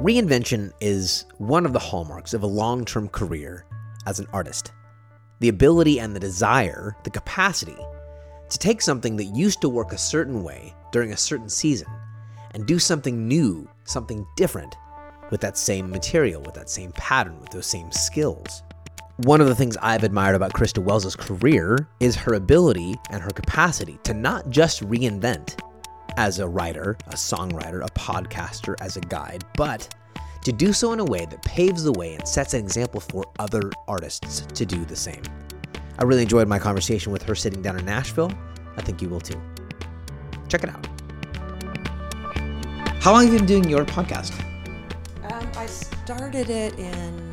Reinvention is one of the hallmarks of a long term career as an artist. The ability and the desire, the capacity, to take something that used to work a certain way during a certain season and do something new, something different with that same material, with that same pattern, with those same skills. One of the things I've admired about Christa Wells' career is her ability and her capacity to not just reinvent as a writer, a songwriter, a podcaster, as a guide, but to do so in a way that paves the way and sets an example for other artists to do the same. I really enjoyed my conversation with her sitting down in Nashville. I think you will too. Check it out. How long have you been doing your podcast? Um, I started it in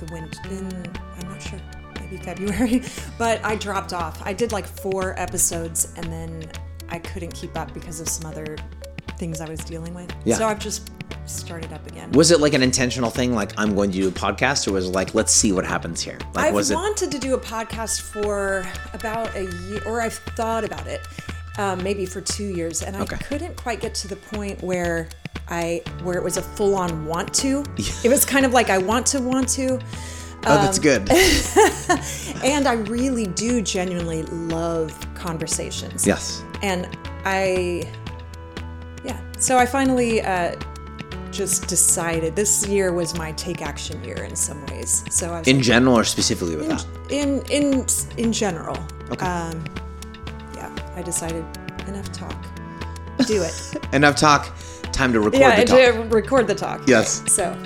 the winter. In I'm not sure, maybe February, but I dropped off. I did like four episodes, and then I couldn't keep up because of some other things I was dealing with. Yeah. So I've just started up again. Was it like an intentional thing, like I'm going to do a podcast, or was it like let's see what happens here? Like, I've was it? wanted to do a podcast for about a year, or I've thought about it, um, maybe for two years, and I couldn't quite get to the point where I where it was a full on want to. It was kind of like I want to want to, oh, that's good. and I really do genuinely love conversations. yes. And I, yeah. So I finally uh, just decided this year was my take action year in some ways. So I was In general, or specifically with that? in in in general. Okay. Um, yeah, I decided enough talk. Do it. Enough talk. Time to record yeah, the talk. Yeah, to record the talk. Yes. So,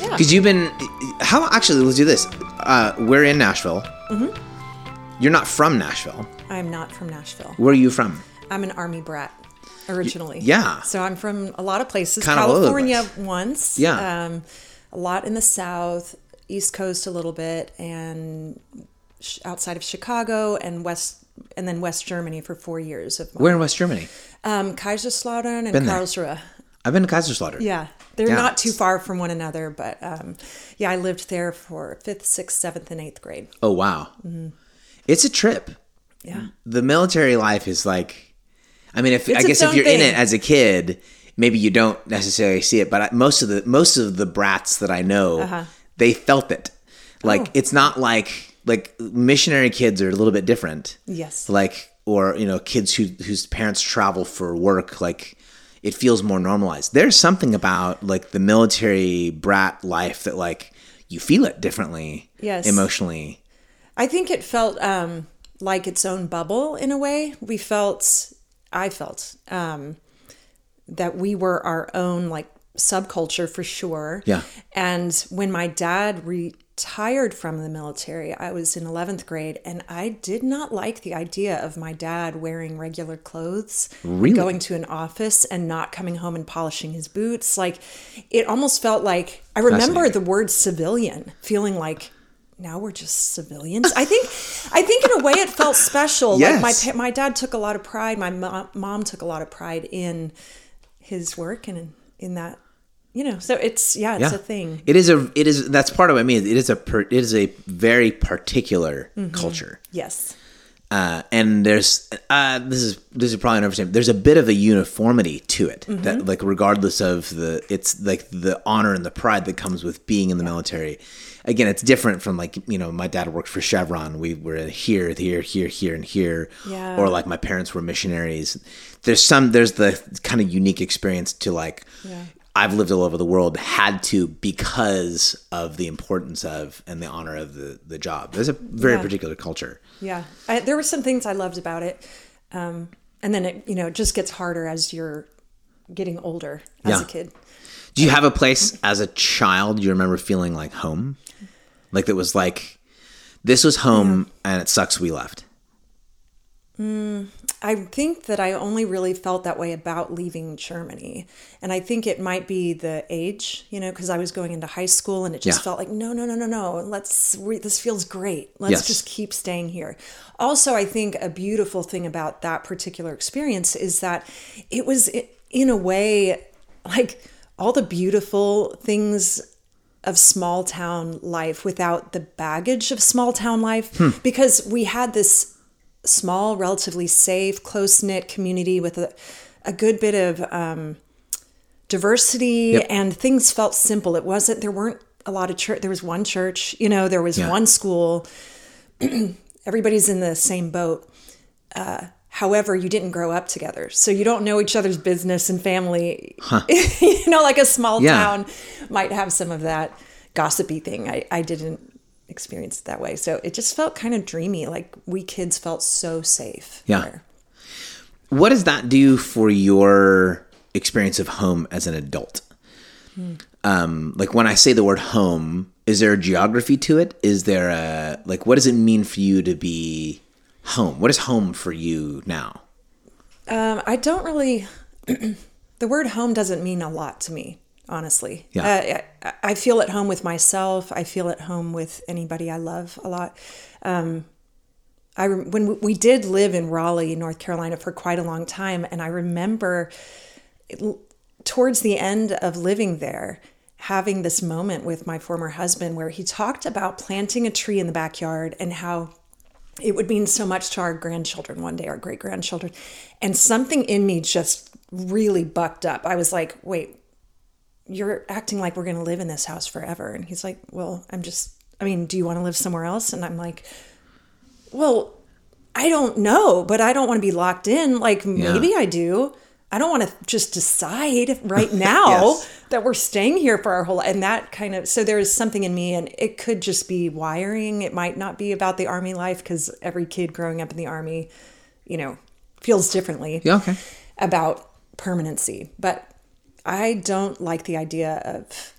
yeah. Because you've been, how actually? Let's do this. Uh, we're in Nashville. Mm-hmm. You're not from Nashville. I'm not from Nashville. Where are you from? I'm an army brat originally. yeah. So I'm from a lot of places. Kinda all over the California place. once. Yeah. Um, a lot in the South, East Coast a little bit, and sh- outside of Chicago and West, and then West Germany for four years of Where in West Germany? um, Kaiserslautern and Been there. Karlsruhe. I've been to Kaiserslautern. Yeah, they're Yeah. not too far from one another, but um, yeah, I lived there for fifth, sixth, seventh, and eighth grade. Oh wow. It's a trip. Yeah. The military life is like, I mean, if I guess if you're in it as a kid, maybe you don't necessarily see it. But I, most of the most of the brats that I know, Uh-huh. they felt it. Like Oh. it's not like like missionary kids are a little bit different. Yes. Like or you know kids who whose parents travel for work like. It feels more normalized. There's something about like the military brat life that like you feel it differently Yes. emotionally. I think it felt um, like its own bubble in a way. We felt, I felt, um, that we were our own like subculture for sure. Yeah. And when my dad retired from the military, I was in 11th grade and I did not like the idea of my dad wearing regular clothes, Really? going to an office and not coming home and polishing his boots. Like it almost felt like I remember the word civilian feeling like now we're just civilians. I think, I think in a way it felt special. Like my my dad took a lot of pride. My mom, mom took a lot of pride in his work and in, in that, you know. So it's yeah, it's a thing. It is a. It is. That's part of what I mean. It is a. Per, it is a very particular Mm-hmm. culture. Yes. Uh, and there's. Uh, this is. This is probably an overstatement. There's a bit of a uniformity to it. Mm-hmm. That like regardless of the. It's like the honor and the pride that comes with being in the military. Again, it's different from like you know my dad worked for Chevron. We were here, here, here, here, and here. Yeah. Or like my parents were missionaries. There's some. There's the kind of unique experience to like. Yeah. I've lived all over the world, had to because of the importance of and the honor of the the job. There's a very Yeah. particular culture. Yeah, I, there were some things I loved about it, um, and then it you know it just gets harder as you're getting older as Yeah. a kid. Do you have a place as a child you remember feeling like home? Like that was like this was home and it sucks we left. Mm, I think that I only really felt that way about leaving Germany. And I think it might be the age, you know, because I was going into high school and it just Yeah. felt like, no, no, no, no, no. Let's, we, this feels great. Let's Yes. just keep staying here. Also, I think a beautiful thing about that particular experience is that it was, in a way, like all the beautiful things of small town life without the baggage of small town life because we had this small, relatively safe, close knit community with a, a good bit of um, diversity Yep. and things felt simple. It wasn't there weren't a lot of church. There was one church, you know, there was Yeah. one school. Everybody's in the same boat. Uh, however, you didn't grow up together, so you don't know each other's business and family. you know, like a small Yeah. town might have some of that gossipy thing. I, I didn't experience it that way, so it just felt kind of dreamy. Like we kids felt so safe. Yeah. there. What does that do for your experience of home as an adult? Um, like when I say the word home, is there a geography to it? Is there a like what does it mean for you to be home? What is home for you now? Um, I don't really. the word home doesn't mean a lot to me, honestly. Yeah. Uh, I, I feel at home with myself. I feel at home with anybody I love a lot. Um, I when we- we did live in Raleigh, North Carolina, for quite a long time, and I remember it- towards the end of living there having this moment with my former husband where he talked about planting a tree in the backyard and how it would mean so much to our grandchildren one day, our great grandchildren. And something in me just really bucked up. I was like, wait, you're acting like we're going to live in this house forever. And he's like, well, I'm just, I mean, do you want to live somewhere else? And I'm like, well, I don't know, but I don't want to be locked in. Like, maybe I do. I don't want to just decide right now Yes. that we're staying here for our whole life. and that kind of so there's something in me and it could just be wiring it might not be about the army life because every kid growing up in the army you know feels differently Yeah, okay. about permanency but i don't like the idea of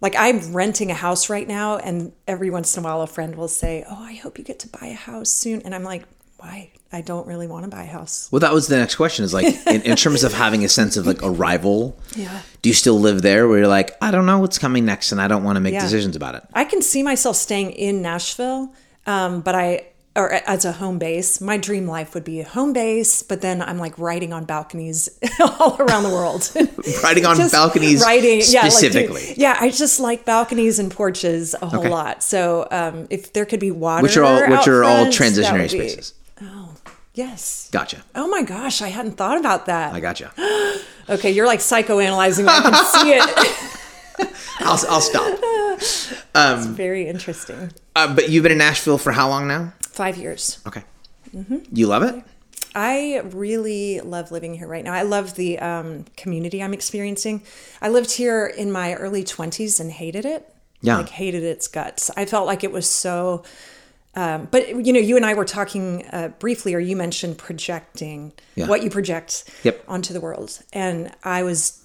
like i'm renting a house right now and every once in a while a friend will say oh i hope you get to buy a house soon and i'm like why i don't really want to buy a house Well, that was the next question. Is like in, in terms of having a sense of like arrival. Yeah. Do you still live there where you're like, I don't know what's coming next, and I don't want to make Yeah. decisions about it? I can see myself staying in Nashville, um, but I or as a home base. My dream life would be a home base, but then I'm like riding on balconies all around the world. Riding on Just balconies riding, yeah, like, specifically. yeah, I just like balconies and porches a whole Okay. lot. So um, if there could be water, Which are all which are all front, transitionary be- spaces. Yes. Gotcha. Oh my gosh, I hadn't thought about that. I gotcha. okay, you're like psychoanalyzing. I can see it. I'll, I'll stop. It's very interesting. Uh, but you've been in Nashville for how long now? Five years. Okay. Mm-hmm. You love it? I really love living here right now. I love the um, community I'm experiencing. I lived here in my early 20s and hated it. Yeah. Like, hated its guts. I felt like it was so. Um, but, you know, you and I were talking uh, briefly, or you mentioned projecting Yeah. what you project Yep. onto the world. And I was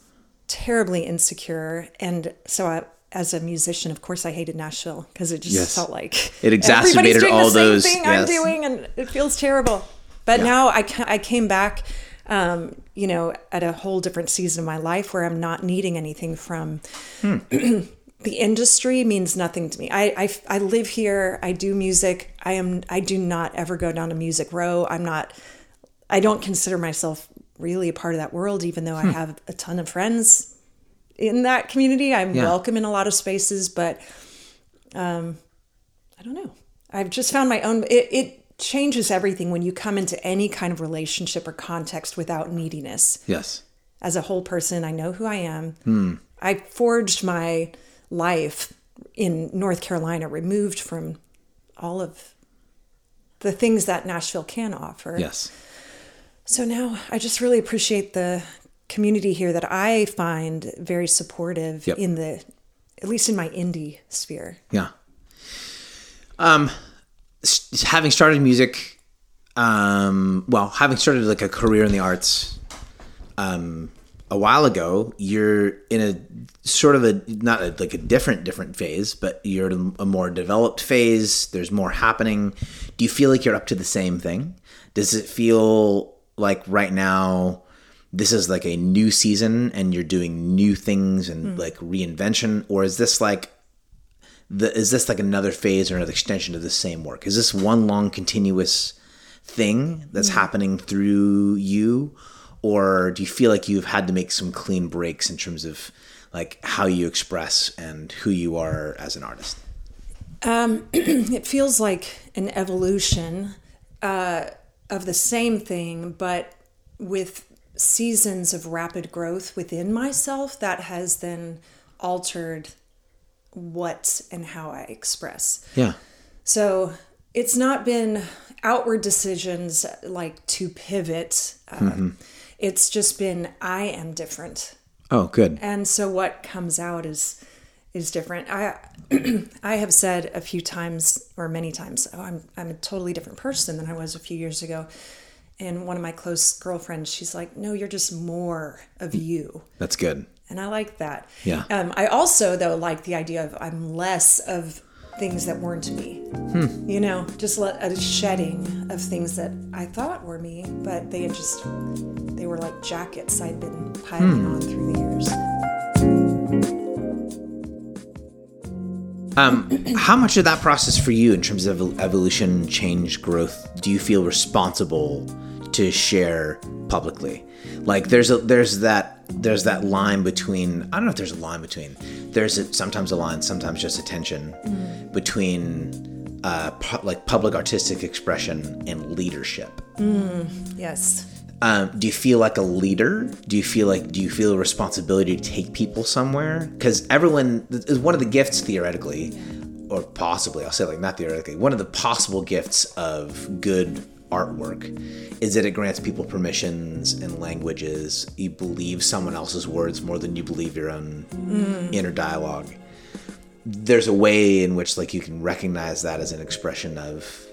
terribly insecure. And so I. As a musician, of course, I hated Nashville because it just Yes. felt like It exacerbated all those- thing yes. I'm doing, and it feels terrible. But now I, ca- I came back, um, you know, at a whole different season of my life where I'm not needing anything from the industry means nothing to me. I, I, I live here. I do music. I am. I do not ever go down a Music Row. I'm not. I don't consider myself really a part of that world, even though I have a ton of friends in that community. I'm Yeah. welcome in a lot of spaces, but um, I don't know. I've just found my own. It, it changes everything when you come into any kind of relationship or context without neediness. Yes. As a whole person, I know who I am. I forged my life in North Carolina, removed from all of the things that Nashville can offer. Yes. So now I just really appreciate the community here that I find very supportive Yep. in the, at least in my indie sphere. Yeah. Um, having started music, um, well, having started like a career in the arts, um, a while ago, you're in a sort of a not a, like a different different phase, but you're in a more developed phase. There's more happening. Do you feel like you're up to the same thing? Does it feel like right now? This is like a new season and you're doing new things and hmm. like reinvention, or is this like the, is this like another phase or another extension of the same work? Is this one long continuous thing that's hmm. happening through you, or do you feel like you've had to make some clean breaks in terms of like how you express and who you are as an artist? it feels like an evolution uh, of the same thing, but with seasons of rapid growth within myself that has then altered what and how I express. Yeah. So it's not been outward decisions like to pivot. Um, It's just been I am different, Oh, good. and so what comes out is is different. I I have said a few times or many times, oh, I'm I'm a totally different person than I was a few years ago. And one of my close girlfriends, she's like, "No, you're just more of you." That's good. and I like that. Yeah. Um, I also though like the idea of I'm less of things that weren't me. You know, just let, a shedding of things that I thought were me, but they had just they were like jackets I'd been piling on through the years. Um, How much of that process for you, in terms of evolution, change, growth, do you feel responsible to share publicly? Like, there's a there's that there's that line between I don't know if there's a line between there's a, sometimes a line, sometimes just a tension between uh, pu- like public artistic expression and leadership. Mm. Yes. Um, do you feel like a leader? Do you feel like do you feel a responsibility to take people somewhere? Because everyone is one of the gifts theoretically, or possibly I'll say like not theoretically. One of the possible gifts of good artwork is that it grants people permissions and languages. You believe someone else's words more than you believe your own mm. inner dialogue. There's a way in which like you can recognize that as an expression of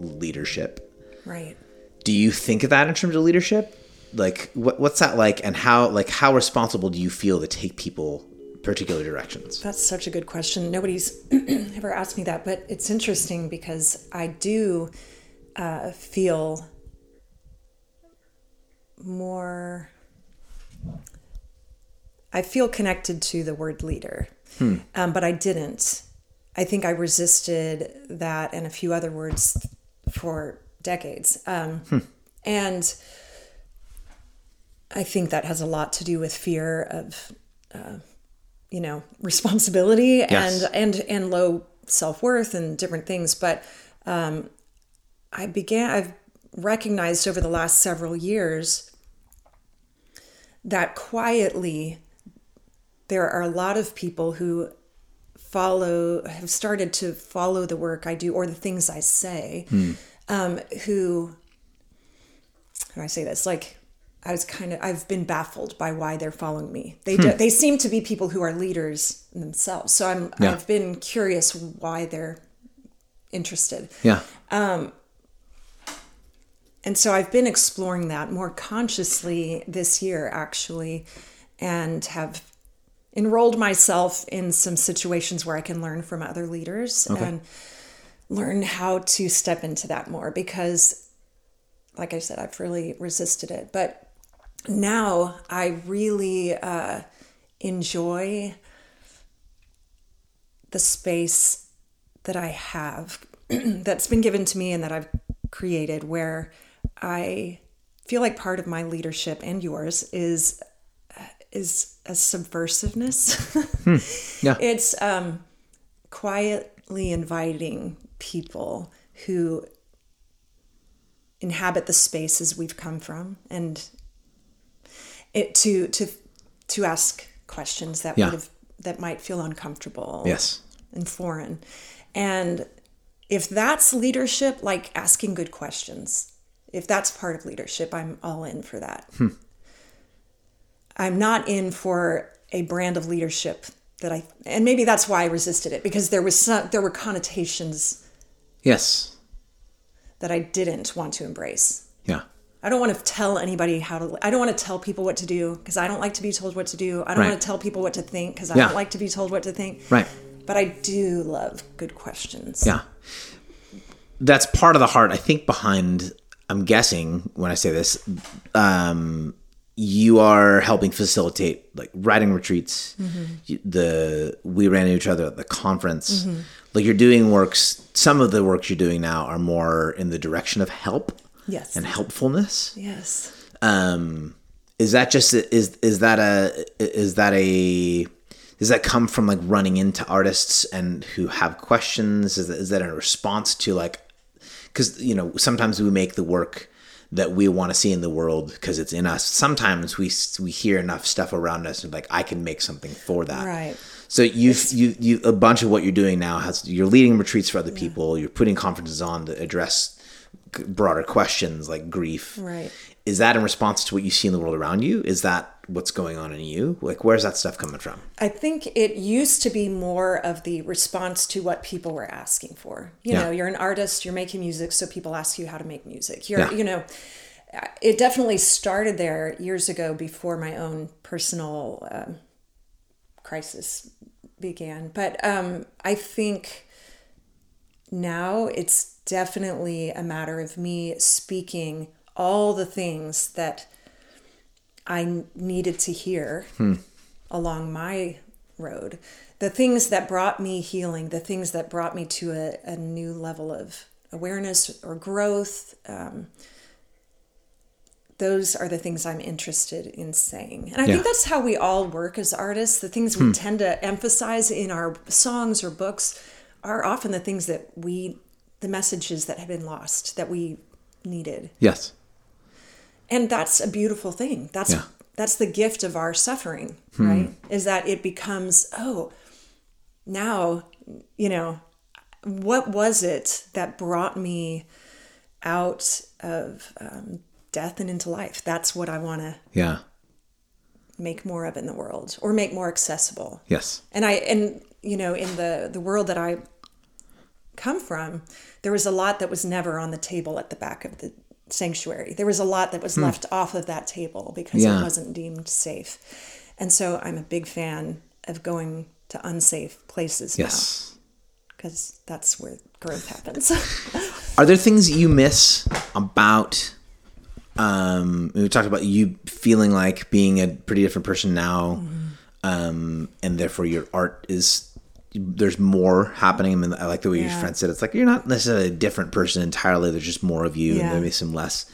leadership Right. do you think of that in terms of leadership like what, what's that like and how like how responsible do you feel to take people particular directions That's such a good question. Nobody's ever asked me that, but it's interesting because I do uh, feel more. I feel connected to the word leader, um, but I didn't. I think I resisted that and a few other words for decades. Um, And I think that has a lot to do with fear of you know responsibility Yes. and and and low self-worth and different things but um i began i've recognized over the last several years that quietly there are a lot of people who follow have started to follow the work i do or the things i say hmm. um who how do i say this like I was kind of I've been baffled by why they're following me. They hmm. do, they seem to be people who are leaders themselves. So I'm Yeah. I've been curious why they're interested. yeah um, And so I've been exploring that more consciously this year actually and have enrolled myself in some situations where I can learn from other leaders and learn how to step into that more because like I said I've really resisted it. But now I really uh, enjoy the space that I have that's been given to me and that I've created where I feel like part of my leadership and yours is is a subversiveness. Yeah. It's um quietly inviting people who inhabit the spaces we've come from and it to to to ask questions that Yeah. would have that might feel uncomfortable yes and foreign. And if that's leadership, like asking good questions, if that's part of leadership, I'm all in for that. Hmm. I'm not in for a brand of leadership that I, and maybe that's why I resisted it because there was some, there were connotations yes that I didn't want to embrace. yeah I don't want to tell anybody how to. I don't want to tell people what to do because I don't like to be told what to do. I don't Right. want to tell people what to think because I Yeah. don't like to be told what to think. right But I do love good questions. yeah that's part of the heart i think behind i'm guessing when i say this um you are helping facilitate like writing retreats. You- the we ran into each other at the conference. Like you're doing works some of the works you're doing now are more in the direction of help Yes. and helpfulness. Yes. um is that just is is that a is that a does that come from like running into artists and who have questions? Is that, is that a response to like because you know sometimes we make the work that we want to see in the world because it's in us. Sometimes we we hear enough stuff around us and like I can make something for that. Right. So you you you a bunch of what you're doing now has you're leading retreats for other people. You're putting conferences on to address broader questions like grief. Right. Is that in response to what you see in the world around you? Is that what's going on in you? Like where's that stuff coming from? I think it used to be more of the response to what people were asking for. You Yeah. know, you're an artist, you're making music, so people ask you how to make music. You're, Yeah. you know, it definitely started there years ago before my own personal um, crisis began. But um, I think now it's definitely a matter of me speaking all the things that I needed to hear along my road. The things that brought me healing, the things that brought me to a, a new level of awareness or growth, um, those are the things I'm interested in saying. And I Yeah. think that's how we all work as artists. The things we tend to emphasize in our songs or books are often the things that we, the messages that have been lost that we needed Yes. And that's a beautiful thing that's Yeah. that's the gift of our suffering right is that it becomes oh now you know what was it that brought me out of um, death and into life that's what i want to Yeah. make more of in the world or make more accessible Yes. and i and you know in the the world that i come from there was a lot that was never on the table at the back of the sanctuary there was a lot that was left off of that table because Hmm. Yeah. it wasn't deemed safe and so i'm a big fan of going to unsafe places Yes. now because that's where growth happens Are there things you miss about? Um, we talked about you feeling like being a pretty different person now, um, and therefore your art is there's more happening. I mean, I like the way your friend said it's like you're not necessarily a different person entirely. There's just more of you, Yeah. and maybe some less.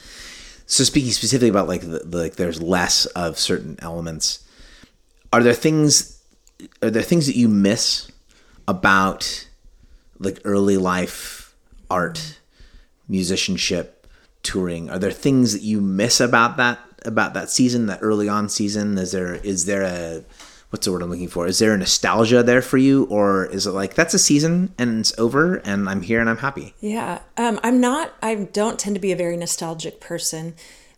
So speaking specifically about like the like there's less of certain elements. Are there things? Are there things that you miss about like early life art, musicianship, touring? Are there things that you miss about that about that season, that early on season? Is there is there a what's the word I'm looking for? Is there a nostalgia there for you, or is it like that's a season and it's over and I'm here and I'm happy? Yeah, um, I'm not. I don't tend to be a very nostalgic person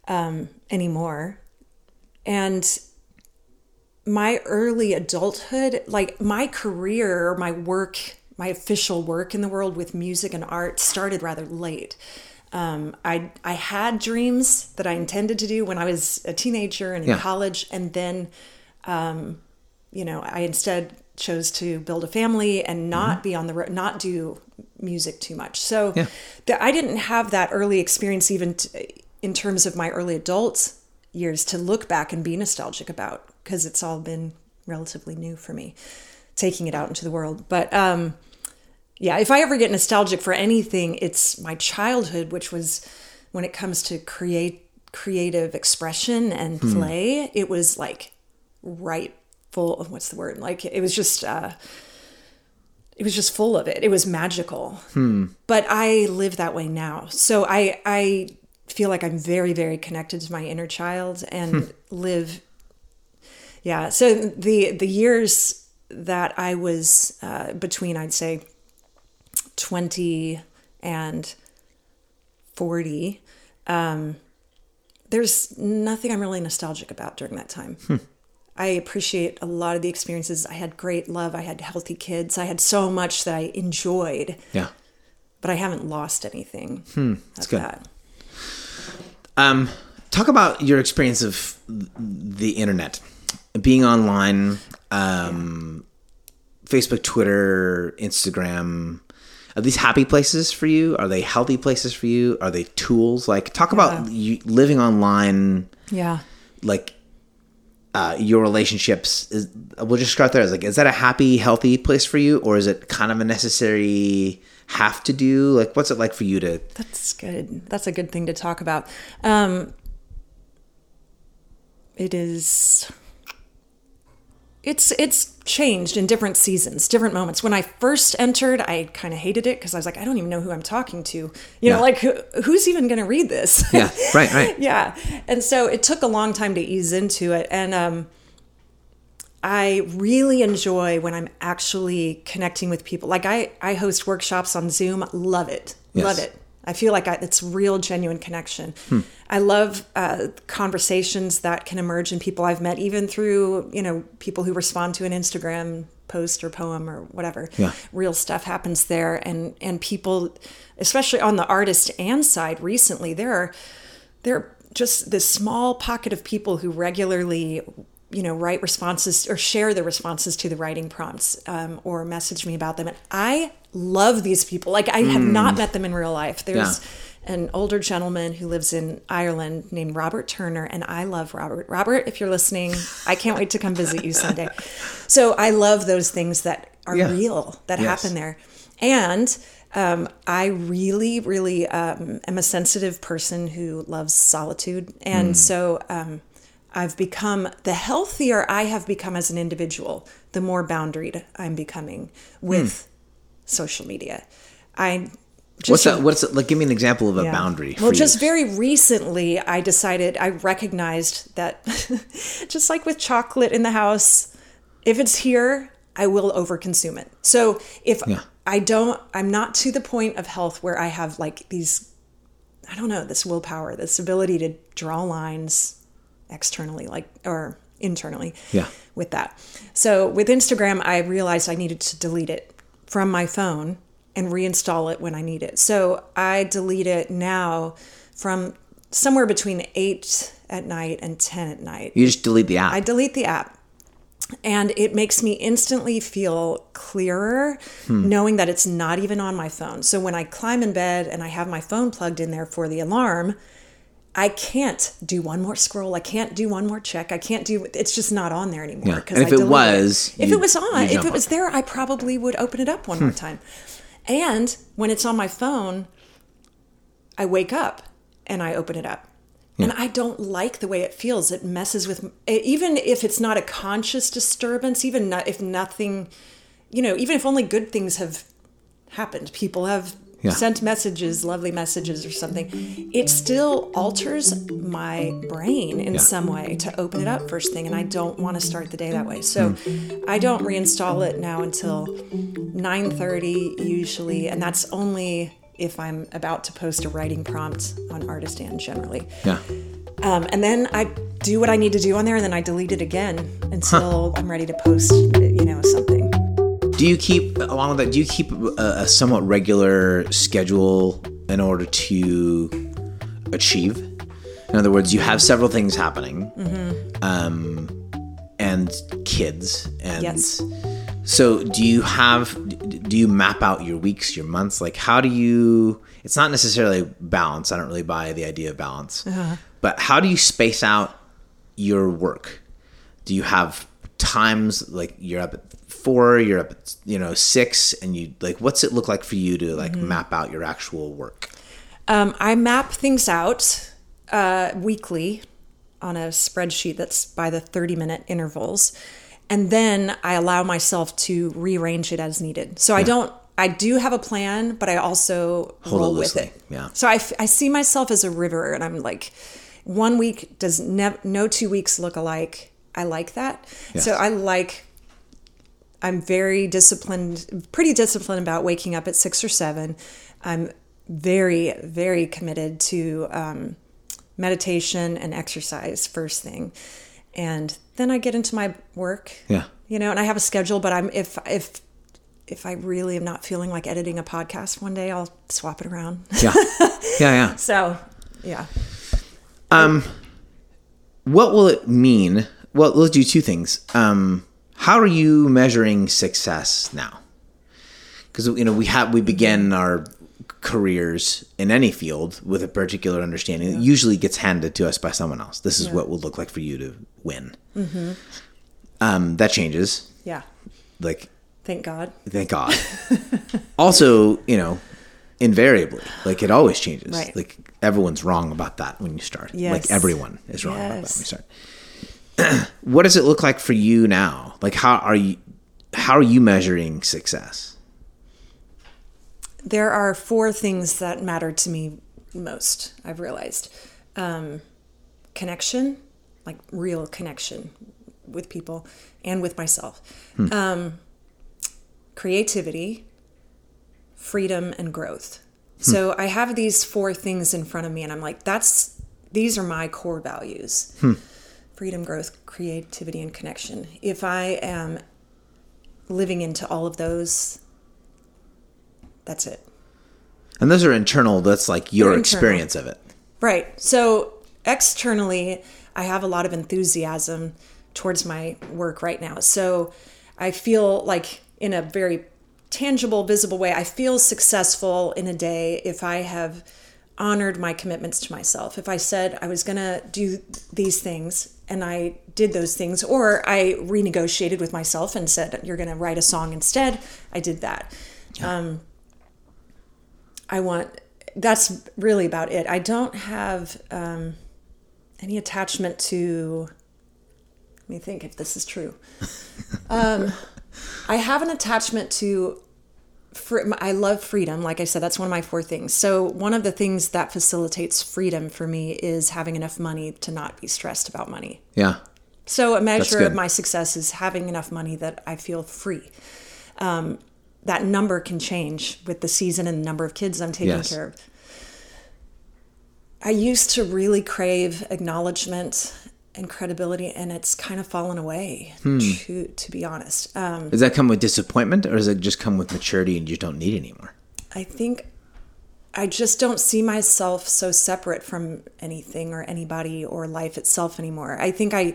um, anymore, and my early adulthood, like my career my work, my official work in the world with music and art, started rather late. Um, I I had dreams that I intended to do when I was a teenager and in Yeah. college, and then you know, I instead chose to build a family and not be on the road, not do music too much. So Yeah. the, I didn't have that early experience, even t- in terms of my early adult years, to look back and be nostalgic about because it's all been relatively new for me, taking it out into the world. But um, yeah, if I ever get nostalgic for anything, it's my childhood, which was when it comes to create creative expression and play. It was like right full of what's the word? Like it was just uh it was just full of it. It was magical. But i live that way now. So i i feel like i'm very very connected to my inner child and live yeah. So the the years that i was uh, between i'd say 20 and 40 um there's nothing i'm really nostalgic about during that time I appreciate a lot of the experiences. I had great love. I had healthy kids. I had so much that I enjoyed, Yeah. but I haven't lost anything. Hmm. That's good. That. Um, talk about your experience of the internet, being online, um, Facebook, Twitter, Instagram. Are these happy places for you? Are they healthy places for you? Are they tools? Like, talk about you living online, Yeah. like uh, your relationships. Is, we'll just start there. Is like, is that a happy, healthy place for you, or is it kind of a necessary have to do? Like, what's it like for you to? That's good. That's a good thing to talk about. Um, it is. It's it's changed in different seasons, different moments. When I first entered, I kind of hated it because I was like, I don't even know who I'm talking to. You Yeah. know, like who, who's even going to read this? Yeah, right, right. yeah. And so it took a long time to ease into it. And um, I really enjoy when I'm actually connecting with people. Like I, I host workshops on Zoom. Love it. Yes. Love it. I feel like I, it's real, genuine connection. I love uh, conversations that can emerge in people I've met, even through you know people who respond to an Instagram post or poem or whatever. Yeah. Real stuff happens there, and and people, especially on the artist and side, recently there are there are just this small pocket of people who regularly you know write responses or share their responses to the writing prompts um, or message me about them and i love these people. Like i have not met them in real life. There's an older gentleman who lives in ireland named robert turner and i love robert. Robert if you're listening i can't wait to come visit you someday. So i love those things that are Yeah. real that Yes. happen there. And um, I really, really um, am a sensitive person who loves solitude. And so um, I've become, the healthier I have become as an individual, the more boundaried I'm becoming with social media. I just What's that? What's it, like? Give me an example of a yeah. boundary. Well, just you. very recently, I decided, I recognized that just like with chocolate in the house, if it's here, I will overconsume it. So if Yeah. I don't, I'm not to the point of health where I have like these, I don't know, this willpower, this ability to draw lines externally, like, or internally Yeah. with that. So with Instagram, I realized I needed to delete it from my phone and reinstall it when I need it. So I delete it now from somewhere between 8 at night and 10 at night. You just delete the app. I delete the app. And it makes me instantly feel clearer hmm. knowing that it's not even on my phone. So when I climb in bed and I have my phone plugged in there for the alarm, I can't do one more scroll. I can't do one more check. I can't do it's just not on there anymore. Yeah. 'cause And if I it was, if you- it was on, if it was there, I probably would open it up one more hmm. time. And when it's on my phone, I wake up and I open it up. And I don't like the way it feels. It messes with, even if it's not a conscious disturbance, even if nothing, you know, even if only good things have happened, people have Yeah. sent messages, lovely messages or something, it still alters my brain in Yeah. some way to open it up first thing. And I don't want to start the day that way. So I don't reinstall it now until 9.30 usually. And that's only if I'm about to post a writing prompt on Artistan generally. yeah. Um, and then I do what I need to do on there, and then I delete it again until I'm ready to post, you know, something. Do you keep along with that? Do you keep a, a somewhat regular schedule in order to achieve? In other words, you have several things happening, um, and kids, and Yes. so do you have? Do you map out your weeks, your months? Like, how do you? It's not necessarily balance. I don't really buy the idea of balance, but how do you space out your work? do you have times like you're up at four you're up at you know six and you like what's it look like for you to like map out your actual work Um, I map things out uh, weekly on a spreadsheet that's by the 30 minute intervals. And then I allow myself to rearrange it as needed. So I don't, I do have a plan, but I also Hold roll with it. yeah. So I, I see myself as a river and I'm like, one week does nev- no two weeks look alike. I like that. So Yes. I like I'm very disciplined, pretty disciplined about waking up at six or seven. I'm very, very committed to um, meditation and exercise first thing, and then I get into my work. Yeah. you know, and I have a schedule. But I'm if if if I really am not feeling like editing a podcast one day, I'll swap it around. yeah yeah yeah so, yeah. Um, what will it mean well let's do two things. Um how are you measuring success now? Because you know we have we begin our careers in any field with a particular understanding that usually gets handed to us by someone else. This is what will look like for you to win. Um that changes. Yeah. like Thank God. thank god. Also you know invariably like it always changes. Right. like everyone's wrong about that when you start. Yes. like everyone is wrong about that when you start what does it look like for you now Like how are you how are you measuring success? There are four things that matter to me most, I've realized. Um, connection, like real connection with people and with myself. Um, creativity, freedom, and growth. So I have these four things in front of me, and I'm like, that's these are my core values freedom, growth, creativity, and connection. If I am living into all of those, that's it. And those are internal, that's like your experience of it. Right. So externally, I have a lot of enthusiasm towards my work right now. So I feel like in a very tangible, visible way, I feel successful in a day if I have honored my commitments to myself. If I said I was going to do these things and I did those things, or I renegotiated with myself and said, you're going to write a song instead, I did that. Um, I want, that's really about it. I don't have um, any attachment to, let me think if this is true. um, I have an attachment to fr- I love freedom. Like I said, that's one of my four things. So, one of the things that facilitates freedom for me is having enough money to not be stressed about money. Yeah. So, a measure of my success is having enough money that I feel free. Um, that number can change with the season and the number of kids I'm taking Yes. care of. I used to really crave acknowledgement and credibility, and it's kind of fallen away, Hmm. to, to be honest. Um, Does that come with disappointment or does it just come with maturity and you don't need anymore? I think I just don't see myself so separate from anything or anybody or life itself anymore. I think I,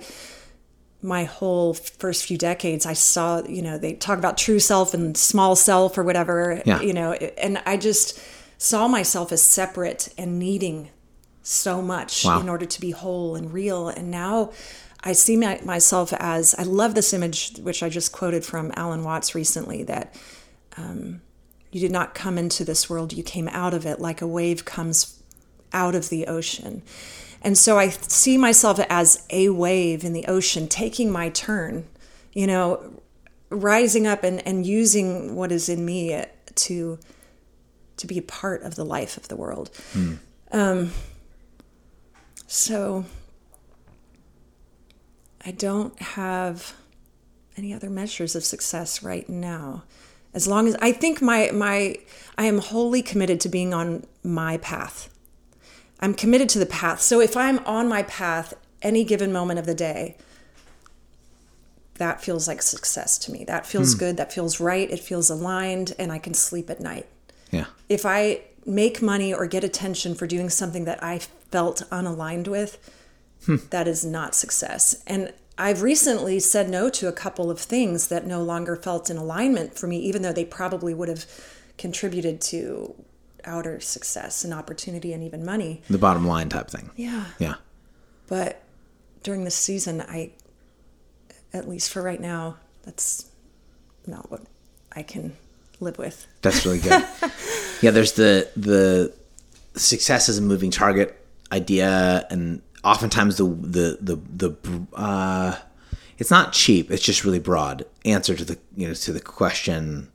my whole first few decades, I saw, you know, they talk about true self and small self or whatever, Yeah. you know, and I just saw myself as separate and needing so much Wow. in order to be whole and real. And now I see my, myself as, I love this image, which I just quoted from Alan Watts recently, that you did not come into this world, you came out of it like a wave comes out of the ocean. And so I see myself as a wave in the ocean taking my turn, you know, rising up and, and using what is in me to to be a part of the life of the world. Um, so I don't have any other measures of success right now. As long as i think my my i am wholly committed to being on my path. I'm committed to the path. So if i'm on my path any given moment of the day that feels like success to me. That feels hmm. good. That feels right. It feels aligned and i can sleep at night. Yeah. if I make money or get attention for doing something that I felt unaligned with, hmm. that is not success. And I've recently said no to a couple of things that no longer felt in alignment for me, even though they probably would have contributed to outer success and opportunity and even money. The bottom line type thing. Yeah. Yeah. But during this season, I, at least for right now, that's not what I can live with. That's really good. yeah, there's the the success as a moving target idea, and oftentimes the the the the uh, it's not cheap. It's just really broad answer to the you know to the question.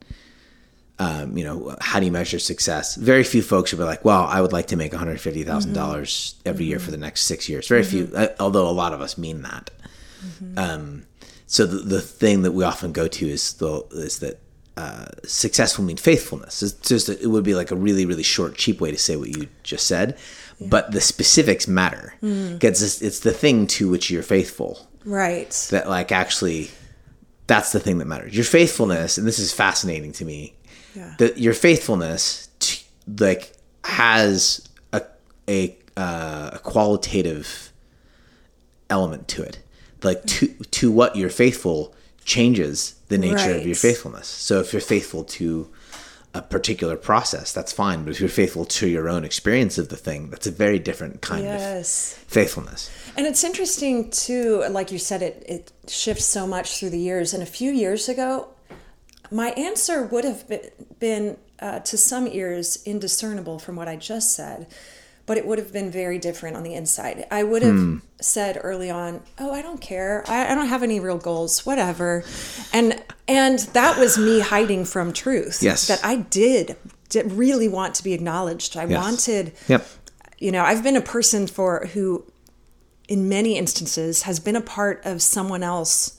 Um, you know, how do you measure success? Very few folks would be like, "Well, I would like to make one hundred fifty dollars every year for the next six years." Very few, uh, although a lot of us mean that. Um, so the, the thing that we often go to is the is that uh, successful mean faithfulness. It's just it would be like a really really short cheap way to say what you just said, but the specifics matter because it's, it's the thing to which you're faithful Right. that like actually that's the thing that matters. Your faithfulness, and this is fascinating to me, Yeah. that your faithfulness t- like has a a, uh, a qualitative element to it. Like to to what you're faithful changes the nature of your faithfulness. So if you're faithful to a particular process, that's fine. But if you're faithful to your own experience of the thing, that's a very different kind of faithfulness. And it's interesting too, like you said, it, it shifts so much through the years. And a few years ago, my answer would have been, been uh, to some ears indiscernible from what I just said. But it would have been very different on the inside. I would have Hmm. said early on, "Oh, I don't care. I, I don't have any real goals. Whatever," and and that was me hiding from truth. Yes. that I did, did really want to be acknowledged. I Yes. wanted. Yep. You know, I've been a person for who, in many instances, has been a part of someone else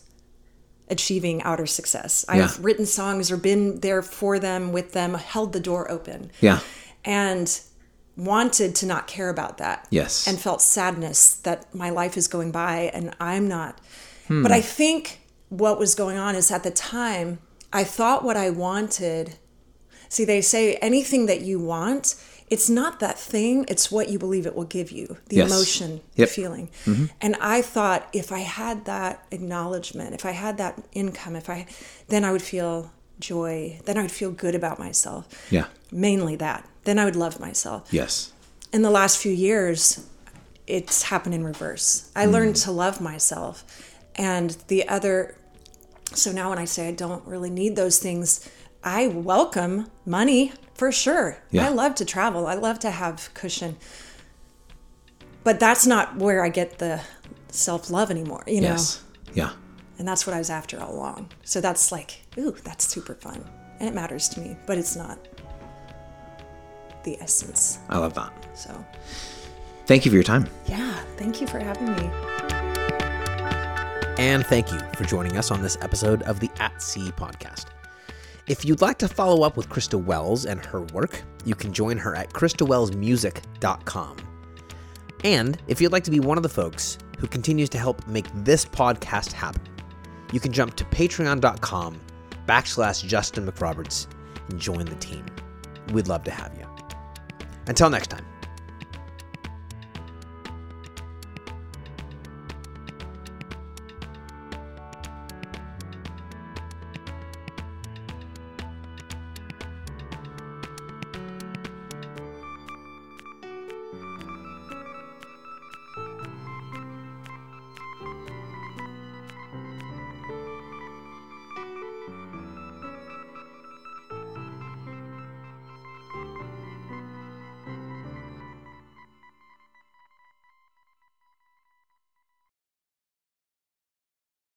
achieving outer success. I've written songs or been there for them, with them, held the door open Yeah. and wanted to not care about that. Yes. And felt sadness that my life is going by and I'm not. Hmm. But I think what was going on is at the time, I thought what I wanted. See, they say anything that you want, it's not that thing, it's what you believe it will give you the Yes. emotion, Yep. the feeling. And I thought if I had that acknowledgement, if I had that income, if I, then I would feel joy, then I would feel good about myself Yeah. mainly that. Then I would love myself. Yes. In the last few years, it's happened in reverse. I hmm. learned to love myself. And the other, so now when I say I don't really need those things, I welcome money for sure. Yeah. I love to travel, I love to have cushion. But that's not where I get the self love anymore, you know? Yes. Yeah. And that's what I was after all along. So that's like, ooh, that's super fun. And it matters to me, but it's not the essence. I love that. So, Thank you for your time. yeah, thank you for having me. And thank you for joining us on this episode of the At Sea podcast. If you'd like to follow up with Christa Wells and her work, you can join her at ChristaWellsMusic.com. And if you'd like to be one of the folks who continues to help make this podcast happen, you can jump to patreon.com backslash Justin McRoberts and join the team. We'd love to have you. Until next time.